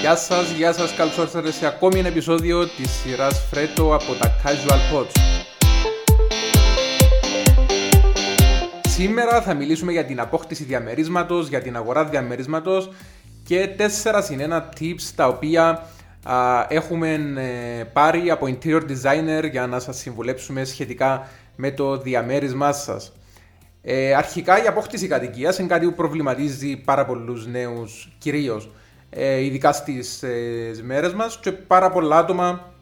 Γεια σας, γεια σας, καλώς ήρθατε σε ακόμη ένα επεισόδιο της σειράς Φρέτο από τα Casual Pods. Σήμερα θα μιλήσουμε για την απόκτηση διαμερίσματος, για την αγορά διαμερίσματος και τέσσερα συν ένα tips τα οποία α, έχουμε ε, πάρει από interior designer για να σας συμβουλέψουμε σχετικά με το διαμέρισμά σας. Ε, αρχικά η απόκτηση κατοικίας είναι κάτι που προβληματίζει πάρα πολλούς νέους κυρίως, ε, ειδικά στις ε, μέρες μας και πάρα πολλά άτομα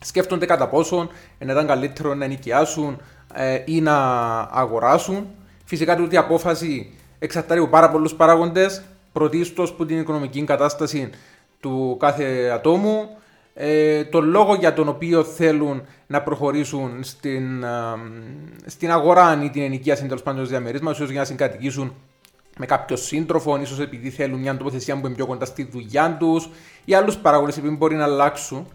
σκέφτονται κατά πόσο ήταν καλύτερο να νοικιάσουν ε, ή να αγοράσουν. Φυσικά τούτη η απόφαση εξαρτάται από πάρα πολλούς παράγοντες. Πρωτίστως από την οικονομική κατάσταση του κάθε ατόμου, ε, τον λόγο για τον οποίο θέλουν να προχωρήσουν στην, στην αγορά ή την ενοικίαση τέλος πάντων διαμερίσματο, ίσως για να συγκατοικήσουν με κάποιο σύντροφο, ίσως επειδή θέλουν μια τοποθεσία που είναι πιο κοντά στη δουλειά τους ή άλλους παράγοντες που μπορεί να αλλάξουν.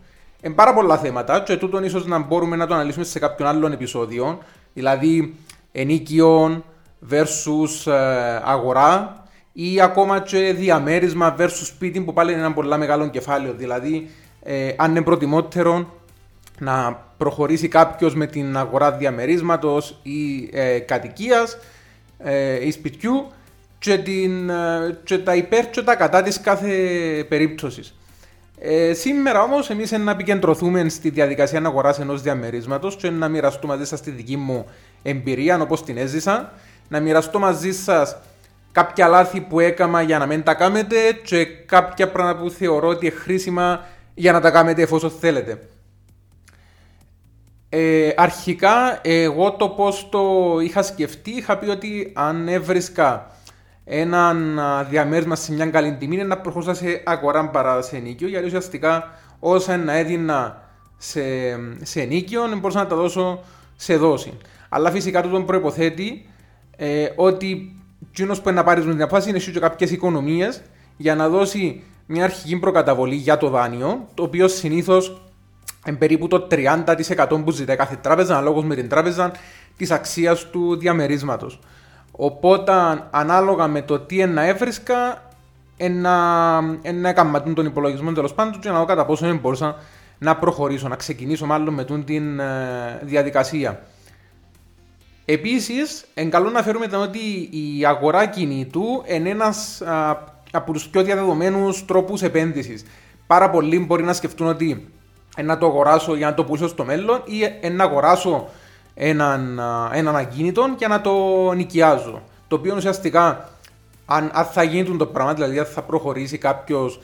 Είναι πάρα πολλά θέματα και τούτον ίσως να μπορούμε να το αναλύσουμε σε κάποιον άλλον επεισόδιο, δηλαδή ενίκιο versus ε, αγορά ή ακόμα και διαμέρισμα versus σπίτι που πάλι είναι ένα πολύ μεγάλο κεφάλαιο. Δηλαδή, ε, αν είναι προτιμότερο να προχωρήσει κάποιος με την αγορά διαμερίσματος ή ε, κατοικίας ε, ή σπιτιού και, την, ε, και τα υπέρ και τα κατά της κάθε περίπτωσης. Ε, σήμερα όμως εμείς να επικεντρωθούμε στη διαδικασία αγορά ενός διαμερίσματος και να μοιραστώ μαζί σας τη δική μου εμπειρία όπως την έζησα, να μοιραστώ μαζί σας κάποια λάθη που έκανα για να μην τα κάνετε και κάποια πράγματα που θεωρώ ότι είναι χρήσιμα για να τα κάνετε εφόσον θέλετε. Ε, αρχικά, εγώ το πώς το είχα σκεφτεί, είχα πει ότι αν έβρισκα έναν διαμέρισμα σε μια καλή τιμή είναι να προχωρούσα σε αγορά παρά σε νίκιο, γιατί ουσιαστικά όσα να έδινα σε, σε νίκιο μπορούσα να τα δώσω σε δόση. Αλλά φυσικά το προποθέτει ε, ότι εκείνος που να πάρει την απόφαση είναι και κάποιες οικονομίες για να δώσει μια αρχική προκαταβολή για το δάνειο, το οποίο συνήθως είναι περίπου το 30% που ζητάει κάθε τράπεζα, ανάλογα με την τράπεζα της αξίας του διαμερίσματος. Οπότε, ανάλογα με το τι να έβρισκα, να έκανα τον υπολογισμό τέλος πάντων και να δω κατά πόσο μπορούσα να προχωρήσω, να ξεκινήσω μάλλον με την ε, διαδικασία. Επίσης, είναι καλό να φέρουμε ότι η αγορά κινήτου είναι ένας από τους πιο διαδεδομένους τρόπους επένδυσης. Πάρα πολλοί μπορεί να σκεφτούν ότι να το αγοράσω για να το πουλήσω στο μέλλον ή να αγοράσω έναν, έναν ακίνητο και να το νοικιάζω. Το οποίο ουσιαστικά, αν, αν θα γίνει το πράγμα, δηλαδή αν θα προχωρήσει κάποιος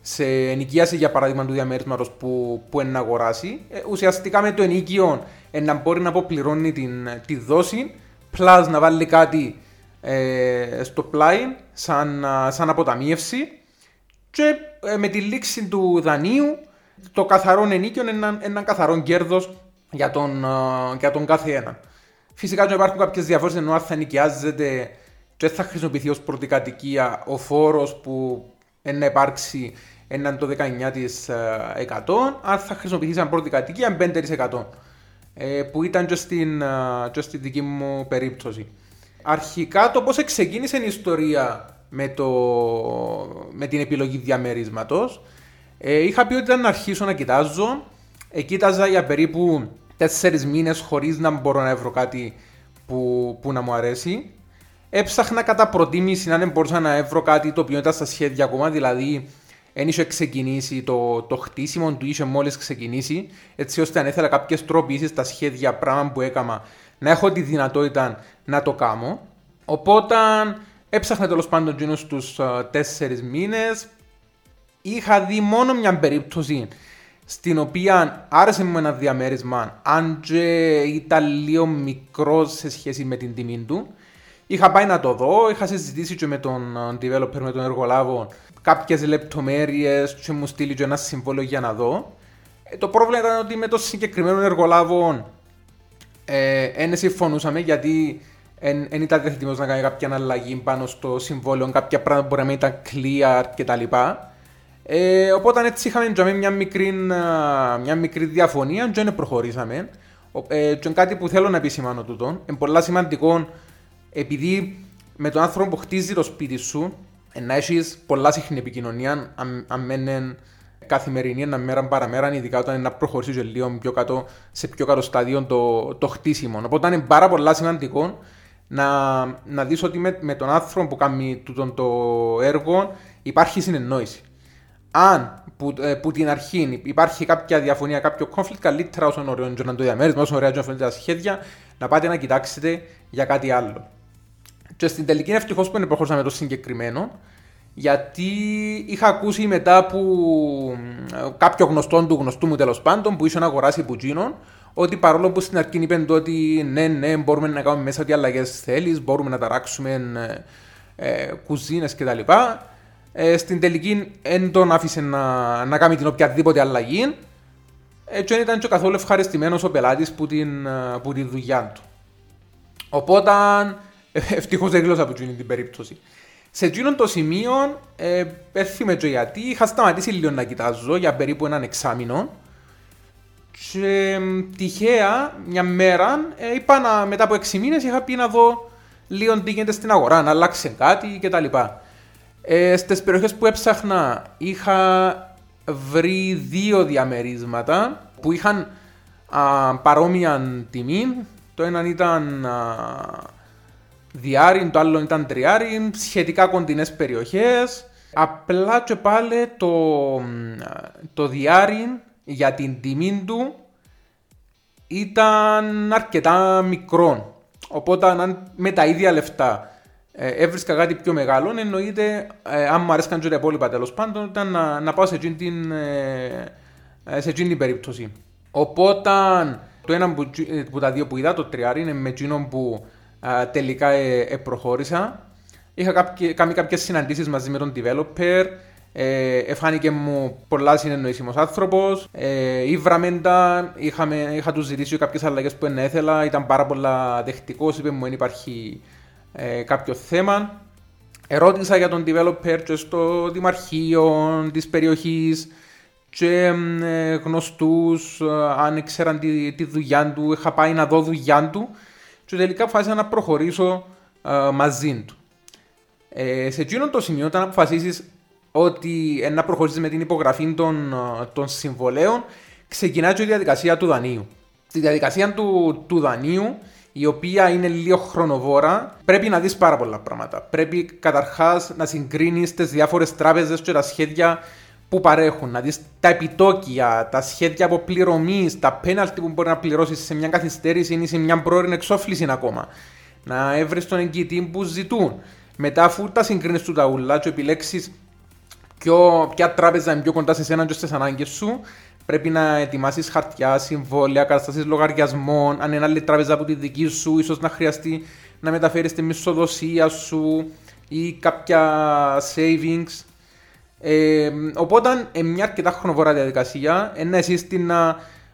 σε ενοικίαση για παράδειγμα του διαμέρισματος που, που είναι να αγοράσει, ε, ουσιαστικά με το ενοίκιο ε, να μπορεί να αποπληρώνει την, τη δόση, plus να βάλει κάτι ε, στο πλάι σαν, σαν αποταμίευση και ε, με τη λήξη του δανείου το καθαρό ενίκιο είναι ένα, ένα καθαρό κέρδος για τον, για τον κάθε ένα. Φυσικά και υπάρχουν κάποιες διαφορές ενώ αν θα νοικιάζεται και θα χρησιμοποιηθεί ως πρώτη κατοικία ο φόρος που να υπάρξει έναν το 19%, αν θα χρησιμοποιηθεί σαν πρώτη κατοικία 5% ε, που ήταν και στην, και στη δική μου περίπτωση. Αρχικά το πώς ξεκίνησε η ιστορία με, το, με την επιλογή διαμερίσματος ε, είχα πει ότι ήταν να αρχίσω να κοιτάζω ε, κοίταζα για περίπου τέσσερις μήνες χωρίς να μπορώ να βρω κάτι που, που να μου αρέσει έψαχνα κατά προτίμηση να δεν μπορούσα να βρω κάτι το οποίο ήταν στα σχέδια ακόμα δηλαδή δεν είχε ξεκινήσει το, το χτίσιμο του, είχε μόλις ξεκινήσει, έτσι ώστε αν ήθελα κάποιες τροπήσει στα σχέδια, πράγμα που έκανα, να έχω τη δυνατότητα να το κάνω. Οπότε έψαχνα τέλος πάντων γύρω στου τέσσερις μήνες. Είχα δει μόνο μια περίπτωση στην οποία άρεσε μου ένα διαμέρισμα, αν και ήταν λίγο μικρός σε σχέση με την τιμή του. Είχα πάει να το δω, είχα συζητήσει και με τον developer, με τον εργολάβο, κάποιες λεπτομέρειες και μου στείλει και ένα συμβόλαιο για να δω. Ε, το πρόβλημα ήταν ότι με το συγκεκριμένο εργολάβο δεν ε, συμφωνούσαμε γιατί δεν ήταν διαθετημένο να κάνει κάποια αλλαγή πάνω στο συμβόλαιο, κάποια πράγματα που μπορεί να μην ήταν clear κτλ. Ε, οπότε έτσι είχαμε μια μικρή, μια μικρή διαφωνία και δεν προχωρήσαμε. Ε, και κάτι που θέλω να επισημάνω τούτο, είναι πολύ σημαντικό επειδή με τον άνθρωπο που χτίζει το σπίτι σου να έχεις πολλά συχνή επικοινωνία, αν, αν μένει καθημερινή, ένα μέρα παραμέρα, ειδικά όταν είναι να προχωρήσεις λίγο πιο κάτω, σε πιο κάτω στάδιο το, το χτίσιμο. Οπότε είναι πάρα πολλά σημαντικό να, να δεις ότι με, με τον άνθρωπο που κάνει τούτο το έργο υπάρχει συνεννόηση. Αν που, ε, που την αρχή υπάρχει κάποια διαφωνία, κάποιο conflict, καλύτερα όσο ωραίο να το διαμέρισμα, όσο ωραία να τα σχέδια, να πάτε να κοιτάξετε για κάτι άλλο. Και στην τελική ευτυχώς που είναι με το συγκεκριμένο, γιατί είχα ακούσει μετά από κάποιο γνωστό του γνωστού μου τέλος πάντων που ίσω να αγοράσει πουτζίνο, ότι παρόλο που στην αρχή είπαν ότι ναι, ναι, μπορούμε να κάνουμε μέσα ό,τι αλλαγές θέλεις, μπορούμε να ταράξουμε ε, ε, κουζίνες κτλ. Ε, στην τελική δεν τον άφησε να, να κάνει την οποιαδήποτε αλλαγή. Έτσι δεν ήταν και καθόλου ευχαριστημένος ο πελάτης που, την, ε, που τη δουλειά του. Οπότε ευτυχώς δεν γλώσσα από την περίπτωση. Σε εκείνον το σημείο, ε, έθιμε και γιατί, είχα σταματήσει λίγο να κοιτάζω για περίπου έναν εξάμεινο και τυχαία μια μέρα ε, είπα να, μετά από 6 μήνες είχα πει να δω λίγο τι γίνεται στην αγορά, να αλλάξει κάτι κτλ. Ε, Στις περιοχές που έψαχνα είχα βρει δύο διαμερίσματα που είχαν α, παρόμοια τιμή. Το ένα ήταν διάρρην, το άλλο ήταν τριάρρην, σχετικά κοντινές περιοχές. Απλά και πάλι το, το διάρρην για την τιμή του ήταν αρκετά μικρό. Οπότε αν με τα ίδια λεφτά ε, έβρισκα κάτι πιο μεγάλο, εννοείται, ε, αν μου αρέσκαν και τα υπόλοιπα τέλος πάντων, ήταν να, να πάω σε εκείνη την, ε, σε εκείνη την περίπτωση. Οπότε το ένα που, που τα δύο που είδα, το τριάρι, είναι με εκείνον που τελικά ε, ε, προχώρησα. Είχα κάνει κάποιες συναντήσεις μαζί με τον developer. Ε, εφάνηκε μου πολλά συνεννοήσιμος άνθρωπος ε, Ήβραμεντα, είχα τους ζητήσει κάποιες αλλαγές που δεν ήθελα Ήταν πάρα πολλά δεκτικός, είπε μου δεν υπάρχει ε, κάποιο θέμα Ερώτησα για τον developer και στο δημαρχείο της περιοχής και ε, γνωστούς αν ήξεραν τη, τη δουλειά του, είχα πάει να δω δουλειά του και τελικά αποφάσισα να προχωρήσω uh, μαζί του. Ε, σε εκείνο το σημείο, όταν αποφασίσεις ότι ε, να προχωρήσεις με την υπογραφή των, των συμβολέων, ξεκινάει και η διαδικασία του δανείου. Στη διαδικασία του, του δανείου, η οποία είναι λίγο χρονοβόρα, πρέπει να δεις πάρα πολλά πράγματα. Πρέπει καταρχάς να συγκρίνεις τις διάφορες τράπεζες και τα σχέδια που παρέχουν, να δεις τα επιτόκια, τα σχέδια αποπληρωμής, τα πέναλτι που μπορεί να πληρώσεις σε μια καθυστέρηση ή σε μια πρόορη εξόφληση ακόμα. Να έβρεις τον εγγυητή που ζητούν. Μετά, αφού τα συγκρίνεις του τα ούλα, και επιλέξεις ποια τράπεζα είναι πιο κοντά σε εσένα και στις ανάγκες σου, πρέπει να ετοιμάσεις χαρτιά, συμβόλαια, καταστάσεις λογαριασμών. Αν είναι άλλη τράπεζα από τη δική σου, ίσως να χρειαστεί να μεταφέρεις τη μισοδοσία σου ή κάποια savings ε, οπότε είναι μια αρκετά χρονοβόρα διαδικασία. Ένα εσεί την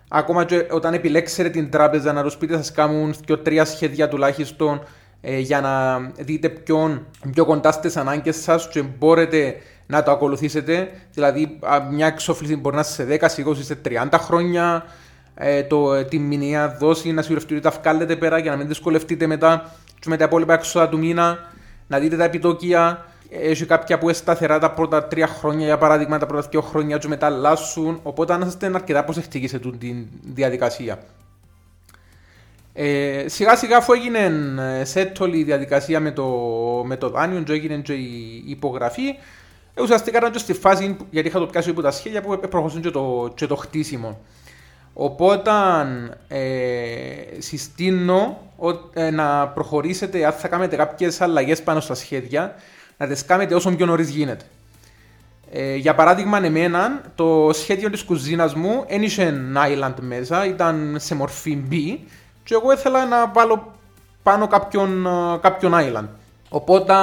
ακόμα και όταν επιλέξετε την τράπεζα να τους πείτε σας κάνουν και τρία σχέδια τουλάχιστον ε, για να δείτε ποιον πιο κοντά στις ανάγκες σας και μπορείτε να το ακολουθήσετε. Δηλαδή, μια εξόφληση μπορεί να είσαι σε 10, 20, σε 30 χρόνια. Ε, το, ε, τη μηνιαία δόση να σιγουρευτείτε ότι τα βγάλετε πέρα για να μην δυσκολευτείτε μετά και με τα υπόλοιπα έξοδα του μήνα. Να δείτε τα επιτόκια έχει κάποια που είναι σταθερά τα πρώτα τρία χρόνια, για παράδειγμα τα πρώτα δύο χρόνια, και μετά αλλάσουν. Οπότε να είστε αρκετά προσεκτικοί σε αυτή τη διαδικασία. Ε, σιγά σιγά αφού έγινε σε η διαδικασία με το, με το δάνειο και έγινε και η υπογραφή ε, ουσιαστικά ήταν και στη φάση γιατί είχα το πιάσει από τα σχέδια που προχωρήσουν και το, και το χτίσιμο οπότε ε, συστήνω ε, να προχωρήσετε αν θα κάνετε κάποιες αλλαγές πάνω στα σχέδια να τις κάνετε όσο πιο νωρίς γίνεται. Ε, για παράδειγμα, εμένα το σχέδιο της κουζίνας μου δεν είχε island μέσα, ήταν σε μορφή B και εγώ ήθελα να βάλω πάνω κάποιον, ε, κάποιον island. Οπότε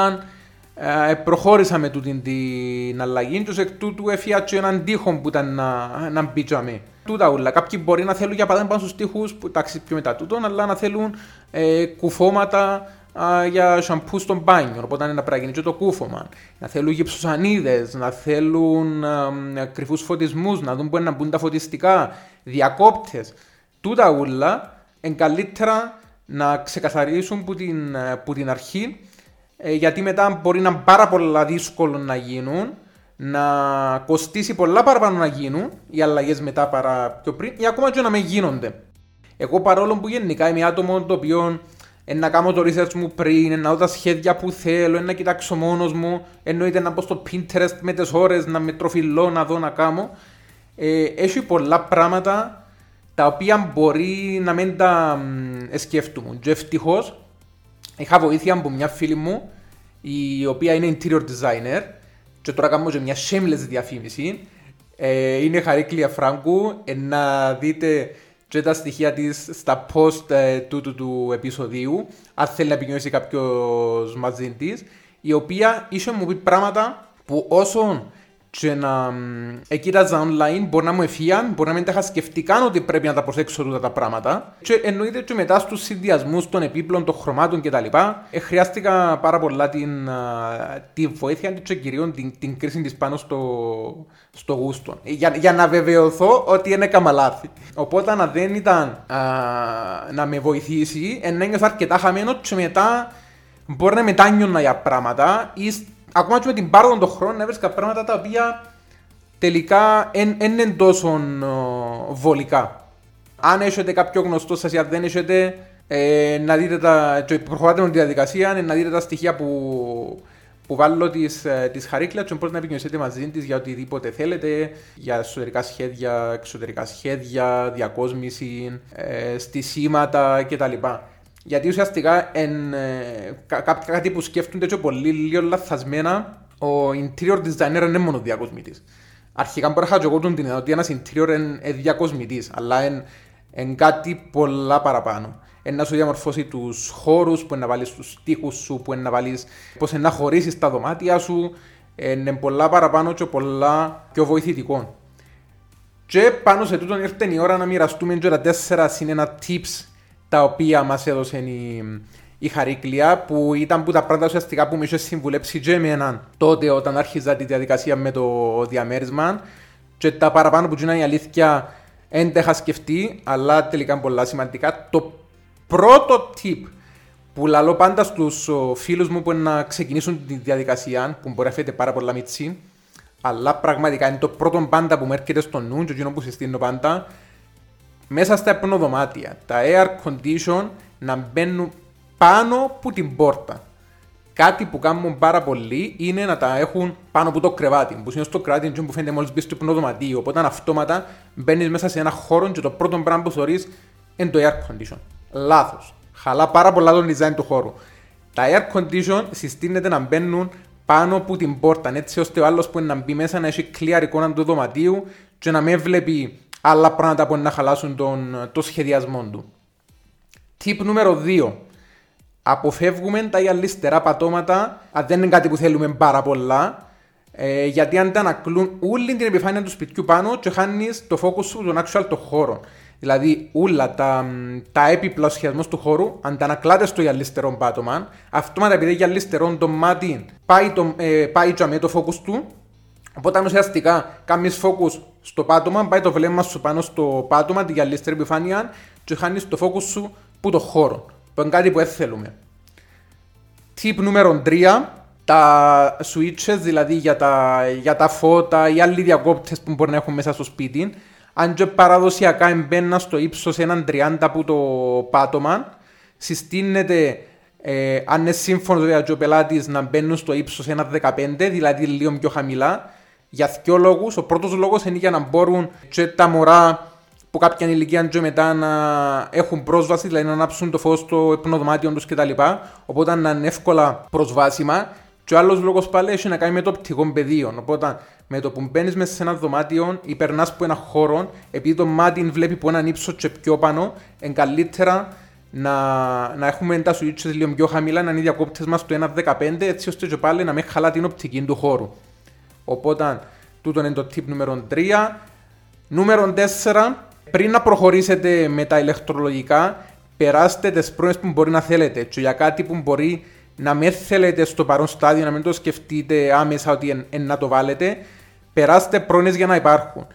ε, προχώρησα με τούτη την αλλαγή και εκ τούτου έφυγα έναν τείχο που ήταν να, να μπήτσαμε. Τούτα ούλα. Κάποιοι μπορεί να θέλουν για παράδειγμα πάνω στους τείχους, που εντάξει πιο μετά τούτον, αλλά να θέλουν ε, κουφώματα για σαμπού στον μπάνιο. Οπότε είναι να πρέπει να γίνει και το κούφωμα. Να θέλουν γυψοσανίδες, να θέλουν κρυφού φωτισμούς, να δουν που να μπουν τα φωτιστικά, διακόπτες. Τούτα ούλα είναι καλύτερα να ξεκαθαρίσουν που την, που την αρχή ε, γιατί μετά μπορεί να είναι πάρα πολλά δύσκολο να γίνουν, να κοστίσει πολλά παραπάνω να γίνουν οι αλλαγές μετά παρά πιο πριν ή ακόμα και να μην γίνονται. Εγώ παρόλο που γενικά είμαι άτομο το οποίο να κάνω το research μου πριν, να δω τα σχέδια που θέλω, να κοιτάξω μόνος μου, εννοείται να μπω στο Pinterest με τις ώρες, να με τροφιλώ, να δω να κάνω. Ε, έχει πολλά πράγματα τα οποία μπορεί να μην τα ε, σκέφτομαι. Και ευτυχώς είχα βοήθεια από μια φίλη μου η οποία είναι interior designer και τώρα κάνω και μια shameless διαφήμιση. Ε, είναι Χαρίκλια Φράγκου. Ε, να δείτε και τα στοιχεία της στα post ε, τούτου του επεισοδίου, αν θέλει να επικοινωνήσει κάποιος μαζί της, η οποία ίσω μου πει πράγματα που όσο και να κοίταζα online μπορεί να μου εφίαν, μπορεί να μην τα είχα σκεφτεί καν ότι πρέπει να τα προσέξω τούτα τα πράγματα. Και εννοείται και μετά στους συνδυασμούς των επίπλων, των χρωμάτων κτλ. Ε, χρειάστηκα πάρα πολλά την, τη βοήθεια και κυρίως την, την κρίση της πάνω στο, στο γούστο. Για, για να βεβαιωθώ ότι είναι καμαλάθη. Οπότε αν δεν ήταν α, να με βοηθήσει, ένιωθα αρκετά χαμένος και μετά μπορεί να μετάνιωνα για πράγματα ή ακόμα και με την πάροδο των χρόνων έβρισκα πράγματα τα οποία τελικά δεν είναι τόσο βολικά. Αν έχετε κάποιο γνωστό σας ή αν δεν έχετε, ε, να δείτε τα, και προχωράτε με τη διαδικασία, να δείτε τα στοιχεία που, που βάλω της, ε, της χαρίκλα και πώς να επικοινωνήσετε μαζί της για οτιδήποτε θέλετε, για εσωτερικά σχέδια, εξωτερικά σχέδια, διακόσμηση, ε, στισίματα κτλ. Γιατί ουσιαστικά εν, ε, κά, κάτι που σκέφτονται και πολύ λίγο λαθασμένα, ο interior designer είναι μόνο διακοσμητής. Αρχικά μπορεί να εγώ την ιδέα ότι ένας interior είναι διακοσμητής, αλλά είναι, είναι κάτι πολλά παραπάνω. Είναι να σου διαμορφώσει τους χώρους που είναι να βάλεις στου τοίχου σου, που είναι να βάλεις πώς είναι να χωρίσεις τα δωμάτια σου. Είναι πολλά παραπάνω και πολλά πιο βοηθητικό. Και πάνω σε τούτον ήρθε η ώρα να μοιραστούμε και τα τέσσερα συν tips τα οποία μας έδωσε η, η Χαρίκλια, που ήταν που τα πράγματα ουσιαστικά που με είχες συμβουλέψει και εμένα τότε όταν άρχιζα τη διαδικασία με το διαμέρισμα. Και τα παραπάνω που είναι η αλήθεια δεν τα είχα σκεφτεί, αλλά τελικά πολλά σημαντικά. Το πρώτο tip που λαλώ πάντα στους φίλους μου που είναι να ξεκινήσουν τη διαδικασία, που μπορεί να φαίνεται πάρα πολλά μίτσι, αλλά πραγματικά είναι το πρώτο πάντα που μου έρχεται στο νου, και εκείνο που συστήνω πάντα, μέσα στα υπνοδωμάτια, τα air condition να μπαίνουν πάνω από την πόρτα. Κάτι που κάνουν πάρα πολύ είναι να τα έχουν πάνω από το κρεβάτι. Που είναι στο κρεβάτι που φαίνεται μόλις μπεις στο υπνοδωματίο. Οπότε αυτόματα μπαίνεις μέσα σε ένα χώρο και το πρώτο πράγμα που θεωρεί είναι το air condition. Λάθος. Χαλά πάρα πολλά το design του χώρου. Τα air condition συστήνεται να μπαίνουν πάνω από την πόρτα, έτσι ώστε ο άλλος που είναι να μπει μέσα να έχει clear εικόνα του δωματίου και να μην βλέπει άλλα πράγματα που να χαλάσουν τον, το σχεδιασμό του. Tip νούμερο 2. Αποφεύγουμε τα γυαλιστερά πατώματα, αν δεν είναι κάτι που θέλουμε πάρα πολλά, ε, γιατί αν τα ανακλούν όλη την επιφάνεια του σπιτιού πάνω και χάνεις το focus σου τον actual το χώρο. Δηλαδή, όλα τα, τα έπιπλα σχεδιασμός του χώρου, αν τα ανακλάτε στο γυαλιστερό πάτωμα, αυτόματα επειδή γυαλιστερό το μάτι πάει, το, ε, πάει με το focus του, οπότε αν ουσιαστικά κάνεις focus στο πάτωμα, πάει το βλέμμα σου πάνω στο πάτωμα, τη γυαλιστερή επιφάνεια, και χάνεις το focus σου που το χώρο. Που είναι κάτι που δεν θέλουμε. Tip νούμερο 3, τα switches, δηλαδή για τα, για τα φώτα ή άλλοι διακόπτες που μπορεί να έχουν μέσα στο σπίτι, αν και παραδοσιακά εμπαίνα στο ύψος έναν 30 από το πάτωμα, συστήνεται ε, αν είναι σύμφωνος βέβαια ο πελάτης να μπαίνουν στο ύψος ένα 15, δηλαδή λίγο πιο χαμηλά. Για δύο λόγους. Ο πρώτος λόγος είναι για να μπορούν και τα μωρά που κάποια ηλικία και μετά να έχουν πρόσβαση, δηλαδή να ανάψουν το φως στο υπνοδωμάτιο τους κτλ. Οπότε να είναι εύκολα προσβάσιμα. Και ο άλλος λόγος πάλι έχει να κάνει με το οπτικό πεδίο. Οπότε με το που μπαίνεις μέσα σε ένα δωμάτιο ή περνά από ένα χώρο, επειδή το μάτι βλέπει που έναν ύψος και πιο πάνω, είναι καλύτερα να, να έχουμε τα switches λίγο πιο χαμηλά, να είναι οι διακόπτες μας το 1.15, έτσι ώστε και πάλι να μην χαλά την οπτική του χώρου. Οπότε, τούτο είναι το tip νούμερο 3. Νούμερο 4, πριν να προχωρήσετε με τα ηλεκτρολογικά, περάστε τις πρώτε που μπορεί να θέλετε. Και για κάτι που μπορεί να μην θέλετε στο παρόν στάδιο, να μην το σκεφτείτε άμεσα ότι εν, να το βάλετε, περάστε πρόνοιες για να υπάρχουν.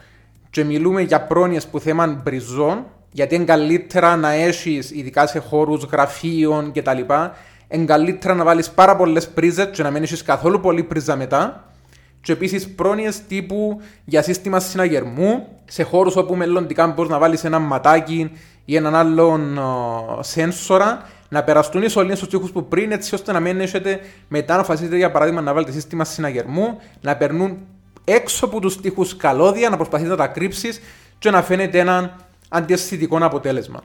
Και μιλούμε για πρόνοιες που θέμαν μπριζών, γιατί είναι καλύτερα να έχεις, ειδικά σε χώρους γραφείων κτλ., είναι καλύτερα να βάλεις πάρα πολλές πρίζες και να μην έχεις καθόλου πολύ πρίζα μετά και επίσης πρόνοιες τύπου για σύστημα συναγερμού σε χώρους όπου μελλοντικά μπορείς να βάλεις ένα ματάκι ή έναν άλλον σένσορα να περαστούν οι σωλήνες στους τείχους που πριν έτσι ώστε να μην έχετε μετά να φασίσετε για παράδειγμα να βάλετε σύστημα συναγερμού να περνούν έξω από τους τείχους καλώδια να προσπαθείτε να τα κρύψεις και να φαίνεται ένα αντιαισθητικό αποτέλεσμα.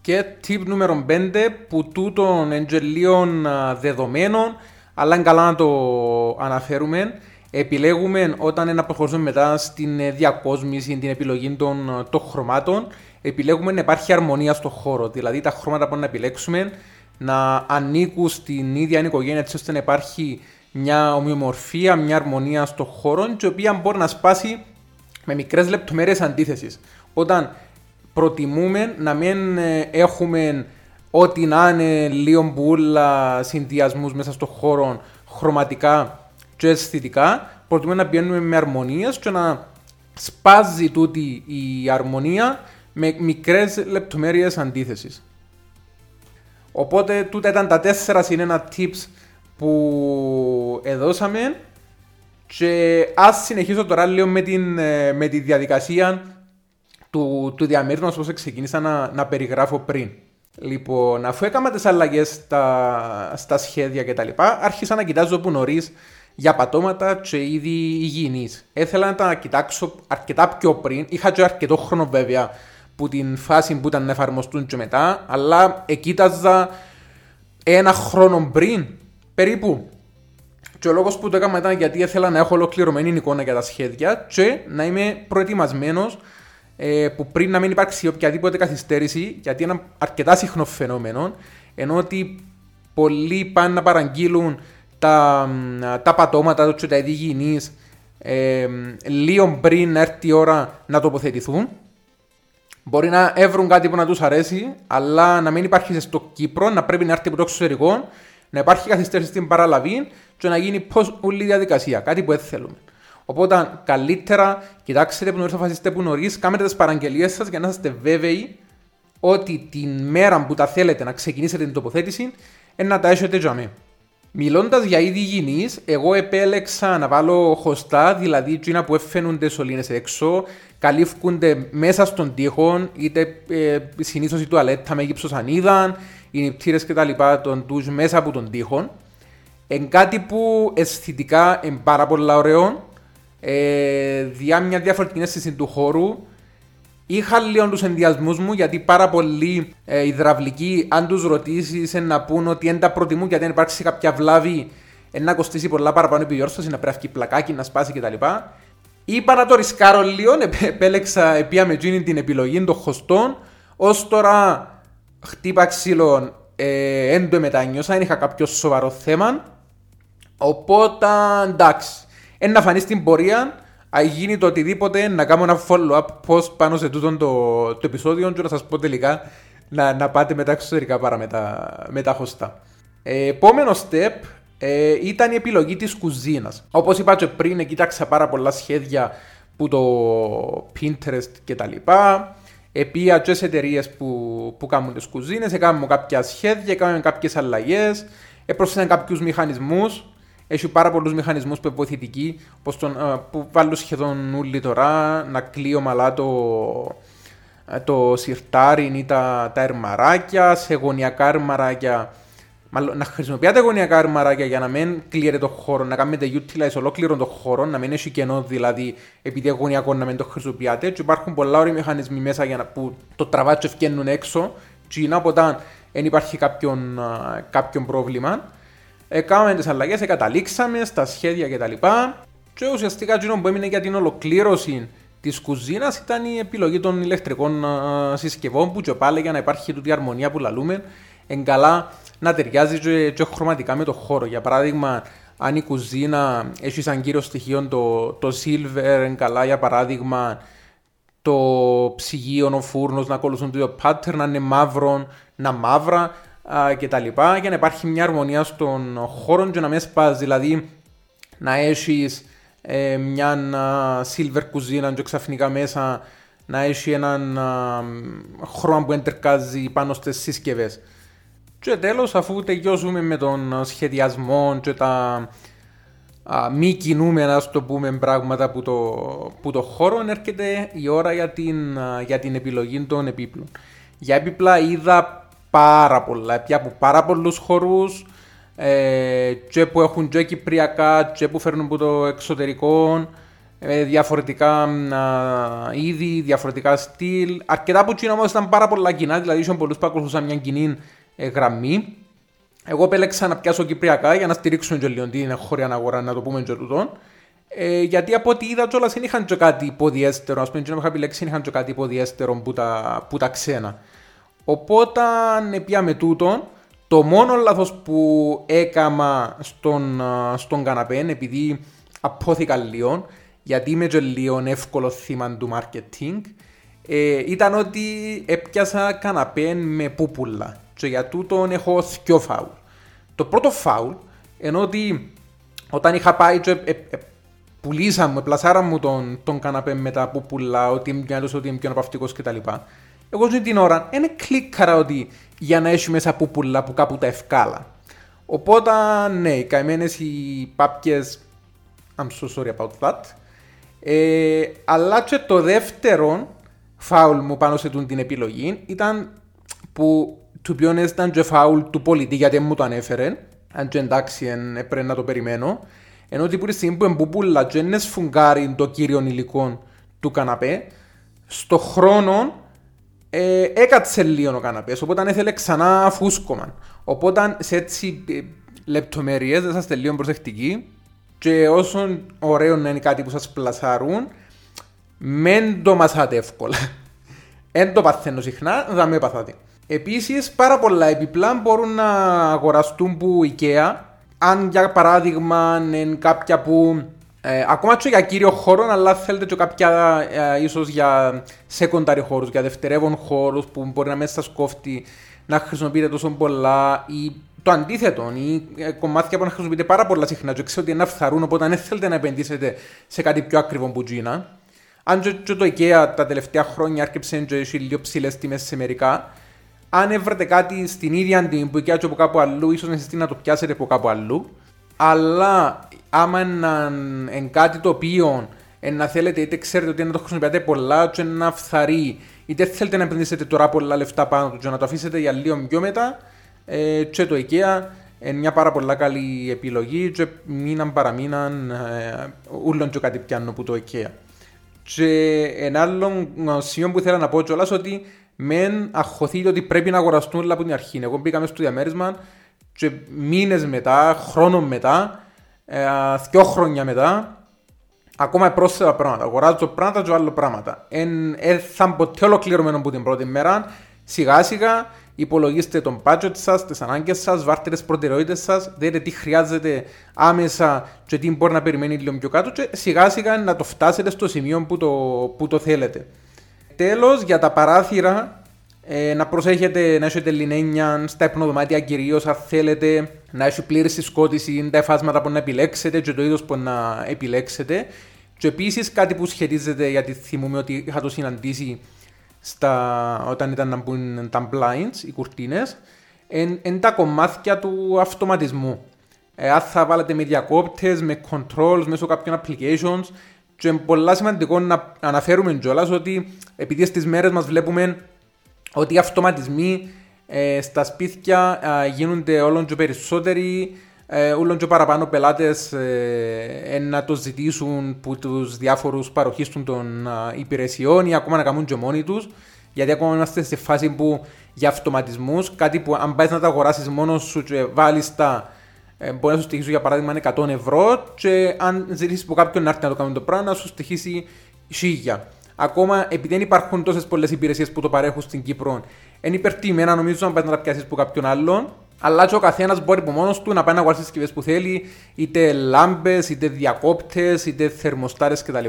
Και tip νούμερο 5 που τούτων εγγελίων δεδομένων αλλά είναι καλά να το αναφέρουμε επιλέγουμε όταν να προχωρήσουμε μετά στην ε, διακόσμηση, την επιλογή των, ε, των χρωμάτων επιλέγουμε να υπάρχει αρμονία στο χώρο. Δηλαδή τα χρώματα που να επιλέξουμε να ανήκουν στην ίδια οικογένεια έτσι ώστε να υπάρχει μια ομοιομορφία, μια αρμονία στο χώρο η οποία μπορεί να σπάσει με μικρές λεπτομέρειες αντίθεσης. Όταν προτιμούμε να μην ε, έχουμε ό,τι να είναι λίγο μπουλα συνδυασμούς μέσα στο χώρο χρωματικά και αισθητικά, προτιμούμε να πηγαίνουμε με αρμονίες και να σπάζει τούτη η αρμονία με μικρές λεπτομέρειες αντίθεσης. Οπότε τούτα ήταν τα τέσσερα συνένα tips που εδώσαμε και ας συνεχίσω τώρα λίγο με, την, ε, με τη διαδικασία του, του διαμέρου όπως ξεκίνησα να, να περιγράφω πριν. Λοιπόν, αφού έκανα τις αλλαγές στα, στα σχέδια κτλ., άρχισα να κοιτάζω που νωρίς για πατώματα και ήδη υγιεινεί. Έθελα να τα κοιτάξω αρκετά πιο πριν. Είχα και αρκετό χρόνο βέβαια που την φάση που ήταν να εφαρμοστούν και μετά, αλλά εκείταζα ένα χρόνο πριν περίπου. Και ο λόγος που το έκανα ήταν γιατί ήθελα να έχω ολοκληρωμένη εικόνα για τα σχέδια και να είμαι προετοιμασμένος ε, που πριν να μην υπάρξει οποιαδήποτε καθυστέρηση, γιατί είναι ένα αρκετά συχνό φαινόμενο, ενώ ότι πολλοί πάνε να παραγγείλουν τα, τα πατώματα του και τα ειδή ε, λίγο πριν να έρθει η ώρα να τοποθετηθούν. Μπορεί να έβρουν κάτι που να τους αρέσει, αλλά να μην υπάρχει στο Κύπρο, να πρέπει να έρθει από το εξωτερικό, να υπάρχει καθυστέρηση στην παραλαβή και να γίνει πώς όλη η διαδικασία. Κάτι που δεν θέλουμε. Οπότε καλύτερα κοιτάξτε που νωρίς, αποφασίστε που νωρίς, κάνετε τις παραγγελίες σας για να είστε βέβαιοι ότι την μέρα που τα θέλετε να ξεκινήσετε την τοποθέτηση να τα έχετε για μέ. Μιλώντας για είδη υγιεινής, εγώ επέλεξα να βάλω χωστά, δηλαδή εκείνα που έφαινονται σωλήνες έξω, καλύφκονται μέσα στον τοίχο, είτε ε, συνήθως η τουαλέτα με γύψος ανίδαν, οι νηπτήρες κτλ. των τους μέσα από τον τοίχο. Εν κάτι που αισθητικά είναι πάρα πολύ ωραίο, ε, διά μια διαφορετική αίσθηση του χώρου. Είχα λίγο τους ενδιασμούς μου γιατί πάρα πολλοί ε, υδραυλικοί, αν τους ρωτήσεις, να πούν ότι δεν τα προτιμούν γιατί αν υπάρξει κάποια βλάβη, να κοστίσει πολλά παραπάνω επιδιόρθωση, να πρέπει πλακάκι, να σπάσει κτλ. Είπα να το ρισκάρω λίγο, επέλεξα επία με την επιλογή των χωστών. Ω τώρα χτύπα ξύλων, ε, δεν το μετανιώσα, δεν είχα κάποιο σοβαρό θέμα. Οπότε εντάξει. Εν να φανείς στην πορεία, αν γίνει το οτιδήποτε, να κάνω ένα follow-up post πάνω σε τούτο το, το επεισόδιο και να σας πω τελικά να, να πάτε μετά εξωτερικά παρά με τα, με τα χωστά. Ε, επόμενο step ε, ήταν η επιλογή της κουζίνας. Όπως είπα και πριν, κοίταξα πάρα πολλά σχέδια που το Pinterest και τα λοιπά. Επία και σε εταιρείες που, που κάνουν τις κουζίνες, έκαναμε κάποια σχέδια, έκαναμε κάποιες αλλαγές, έπροσθεσαν κάποιους μηχανισμούς έχει πάρα πολλούς μηχανισμούς που βοηθητικοί, τον, που βάλουν σχεδόν όλοι τώρα να κλείω ομαλά το, το σιρτάρι ή τα, τα ερμαράκια, σε γωνιακά ερμαράκια. Μάλλον, να χρησιμοποιάτε γωνιακά ερμαράκια για να μην κλείετε το χώρο, να κάνετε utilize ολόκληρο το χώρο, να μην έχει κενό δηλαδή, επειδή γωνιακό να μην το χρησιμοποιάτε. Και υπάρχουν πολλά όροι μηχανισμοί μέσα για να, που το τραβάτσο βγαίνουν έξω. Και είναι από όταν δεν υπάρχει κάποιον, κάποιον πρόβλημα. Έκαναμε τις αλλαγές, καταλήξαμε στα σχέδια κτλ. Και ουσιαστικά εκείνο που έμεινε για την ολοκλήρωση της κουζίνας ήταν η επιλογή των ηλεκτρικών συσκευών που και πάλι για να υπάρχει τούτη αρμονία που λαλούμε εγκαλά να ταιριάζει και, και χρωματικά με το χώρο. Για παράδειγμα, αν η κουζίνα έχει σαν κύριο στοιχείο το, το silver, καλά για παράδειγμα το ψυγείο, ο φούρνος να ακολουθούν το pattern, να είναι μαύρο, να μαύρα, και τα λοιπά για να υπάρχει μια αρμονία στον χώρο και να μην σπάζει, δηλαδή να έχεις ε, μια silver κουζίνα και ξαφνικά μέσα να έχει έναν χρώμα που εντερκάζει πάνω στις συσκευέ. Και τέλος αφού τελειώσουμε με τον σχεδιασμό και τα α, μη κινούμενα, ας το πούμε, πράγματα που το, που το χώρο έρχεται η ώρα για την, για την επιλογή των επίπλων. Για έπιπλα είδα πάρα πολλά, πια από πάρα πολλούς χώρου ε, και που έχουν και κυπριακά και που φέρνουν από το εξωτερικό ε, διαφορετικά α, είδη, διαφορετικά στυλ. Αρκετά από εκείνο όμως ήταν πάρα πολλά κοινά, δηλαδή είχαν πολλούς που ακολουθούσαν μια κοινή ε, γραμμή. Εγώ επέλεξα να πιάσω κυπριακά για να στηρίξουν και λίγο την χώρια αγορά, να το πούμε και τούτον. Ε, γιατί από ό,τι είδα κιόλας δεν είχαν και κάτι υποδιέστερο, ας πούμε, και είχα επιλέξει είχαν και κάτι υποδιέστερο που τα, που τα ξένα. Οπότε, ναι, πια με τούτον, το μόνο λάθος που έκαμα στον, στον καναπέ, επειδή απόθηκα λίγο, γιατί είμαι και λίγο εύκολο θύμα του marketing, ε, ήταν ότι έπιασα καναπέ με πούπουλα. Και για τούτον έχω δυο φάουλ. Το πρώτο φάουλ, ενώ ότι όταν είχα πάει και ε, ε, πουλήσαμε, πλασάρα μου τον, τον καναπέ με τα πούπουλα, ότι είμαι πιο ότι είμαι πιο αναπαυτικός κτλ. Εγώ στην την ώρα είναι κλικκαρα ότι για να έχει μέσα πούπουλα που κάπου τα ευκάλα. Οπότε ναι, οι καημένες οι πάπιες I'm so sorry about that. Ε, αλλά και το δεύτερο φάουλ μου πάνω σε την επιλογή ήταν που του be honest ήταν και φάουλ του πολιτή γιατί μου το ανέφερε. Αν και εντάξει έπρεπε να το περιμένω. Ενώ ότι που τη στιγμή που εμποπούλα και είναι σφουγγάρι το κύριο υλικό του καναπέ, στο χρόνο ε, έκατσε λίγο ο καναπές, οπότε έθελε ξανά φούσκωμα. Οπότε σε έτσι ε, λεπτομέρειες, δεν είστε λίγο προσεκτικοί, και όσο ωραίο να είναι κάτι που σας πλασάρουν, μεν το μασάτε εύκολα. Εν το παθαίνω συχνά, θα με παθάτε. Επίσης, πάρα πολλά επιπλά μπορούν να αγοραστούν που IKEA, αν για παράδειγμα είναι κάποια που ε, ακόμα και για κύριο χώρο, αλλά θέλετε και κάποια ε, ίσως για secondary χώρους, για δευτερεύον χώρους που μπορεί να μέσα στα σκόφτη να χρησιμοποιείτε τόσο πολλά ή το αντίθετο, ή ε, κομμάτια που να χρησιμοποιείτε πάρα πολλά συχνά και ξέρετε ότι είναι αυθαρούν, οπότε αν θέλετε να επενδύσετε σε κάτι πιο ακριβό που τζίνα. Αν και, και το IKEA τα τελευταία χρόνια άρχισε και έχει λίγο ψηλές τιμές σε μερικά, αν έβρετε κάτι στην ίδια τιμή που IKEA από κάπου αλλού, ίσως να να το πιάσετε από κάπου αλλού. Αλλά άμα είναι κάτι το οποίο να θέλετε είτε ξέρετε ότι να το χρησιμοποιείτε πολλά και να φθαρεί είτε θέλετε να επενδύσετε τώρα πολλά λεφτά πάνω του και να το αφήσετε για λίγο πιο μετά ε, και το IKEA είναι μια πάρα πολλά καλή επιλογή και μήναν παραμήναν ε, ούλον και κάτι πιάνω που το IKEA. Και ένα άλλο σημείο που ήθελα να πω κιόλας ότι μεν αχωθείτε ότι πρέπει να αγοραστούν όλα από την αρχή. Εγώ μπήκα στο διαμέρισμα και μήνες μετά, χρόνο μετά, ε, δύο χρόνια μετά, ακόμα πρόσθετα πράγματα. Αγοράζω πράγματα και άλλο πράγματα. Εν, ε, θα ποτέ ολοκληρωμένο από την πρώτη μέρα. Σιγά σιγά υπολογίστε τον budget σας, τις ανάγκες σας, βάρτε τις προτεραιότητες σας, δείτε τι χρειάζεται άμεσα και τι μπορεί να περιμένει λίγο πιο κάτω και σιγά σιγά να το φτάσετε στο σημείο που το, που το θέλετε. Τέλος, για τα παράθυρα, ε, να προσέχετε να έχετε λινένια στα υπνοδωμάτια κυρίως αν θέλετε να έχει πλήρης συσκότηση, τα εφάσματα που να επιλέξετε και το είδος που να επιλέξετε. Και επίσης κάτι που σχετίζεται, γιατί θυμούμαι ότι είχα το συναντήσει στα, όταν ήταν να μπουν τα blinds, οι κουρτίνες, είναι τα κομμάτια του αυτοματισμού. Ε, αν θα βάλετε με διακόπτες, με controls, μέσω κάποιων applications, και είναι πολύ σημαντικό να αναφέρουμε κιόλας ότι επειδή στις μέρες μας βλέπουμε ότι οι αυτοματισμοί ε, στα σπίτια ε, γίνονται όλο και περισσότεροι, ε, όλο και παραπάνω πελάτες ε, να το ζητήσουν που τους διάφορους παροχή των ε, υπηρεσιών ή ακόμα να κάνουν και μόνοι τους. Γιατί ακόμα είμαστε σε φάση που για αυτοματισμούς, κάτι που αν πάεις να τα αγοράσεις μόνος σου και βάλεις τα. Ε, μπορεί να σου στοιχήσει για παράδειγμα 100 ευρώ και αν ζητήσεις από κάποιον να έρθει να το κάνει το πράγμα να σου στοιχήσει 1000. Ακόμα επειδή δεν υπάρχουν τόσες πολλές υπηρεσίες που το παρέχουν στην Κύπρο, είναι υπερτιμένα νομίζω να πάει να τα πιάσεις από κάποιον άλλον. Αλλά και ο καθένας μπορεί από μόνος του να πάει να αγοράσει συσκευές που θέλει, είτε λάμπες, είτε διακόπτες, είτε θερμοστάρες κτλ.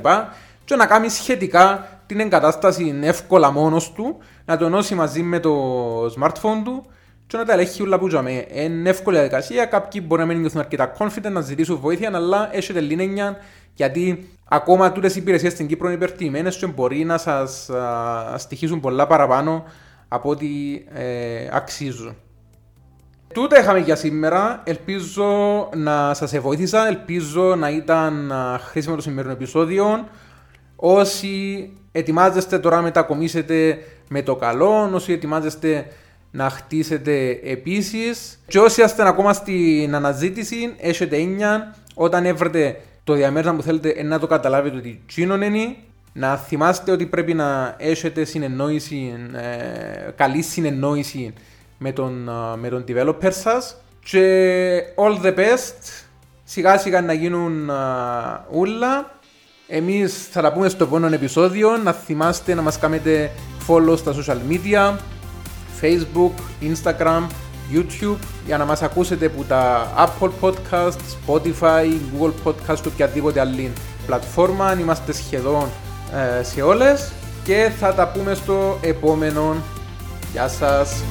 Και να κάνει σχετικά την εγκατάσταση εύκολα μόνος του, να το ενώσει μαζί με το smartphone του και να τα ελέγχει όλα που τζαμε. Είναι εύκολη διαδικασία. Κάποιοι μπορεί να μην νιώθουν αρκετά confident να ζητήσουν βοήθεια, αλλά έχετε λίνενια γιατί ακόμα τούτες οι υπηρεσίες στην Κύπρο είναι υπερτιμένε και μπορεί να σας στοιχήσουν πολλά παραπάνω από ό,τι ε, αξίζουν. Τούτα είχαμε για σήμερα. Ελπίζω να σας βοήθησα. Ελπίζω να ήταν χρήσιμο το σημερινό επεισόδιο. Όσοι ετοιμάζεστε τώρα να μετακομίσετε με το καλό, όσοι ετοιμάζεστε να χτίσετε επίσης. Και όσοι είστε ακόμα στην αναζήτηση, έχετε έννοια όταν έβρετε το διαμέρισμα που θέλετε να το καταλάβετε ότι τσίνον είναι. Να θυμάστε ότι πρέπει να έχετε συνεννόηση, ε, καλή συνεννόηση με τον, με τον developer σας και all the best. Σιγά σιγά να γίνουν ούλα. Εμείς θα τα πούμε στο επόμενο επεισόδιο. Να θυμάστε να μας κάνετε follow στα social media Facebook, Instagram, YouTube για να μας ακούσετε από τα Apple Podcast, Spotify, Google Podcast και οποιαδήποτε άλλη πλατφόρμα είμαστε σχεδόν ε, σε όλες και θα τα πούμε στο επόμενο Γεια σας!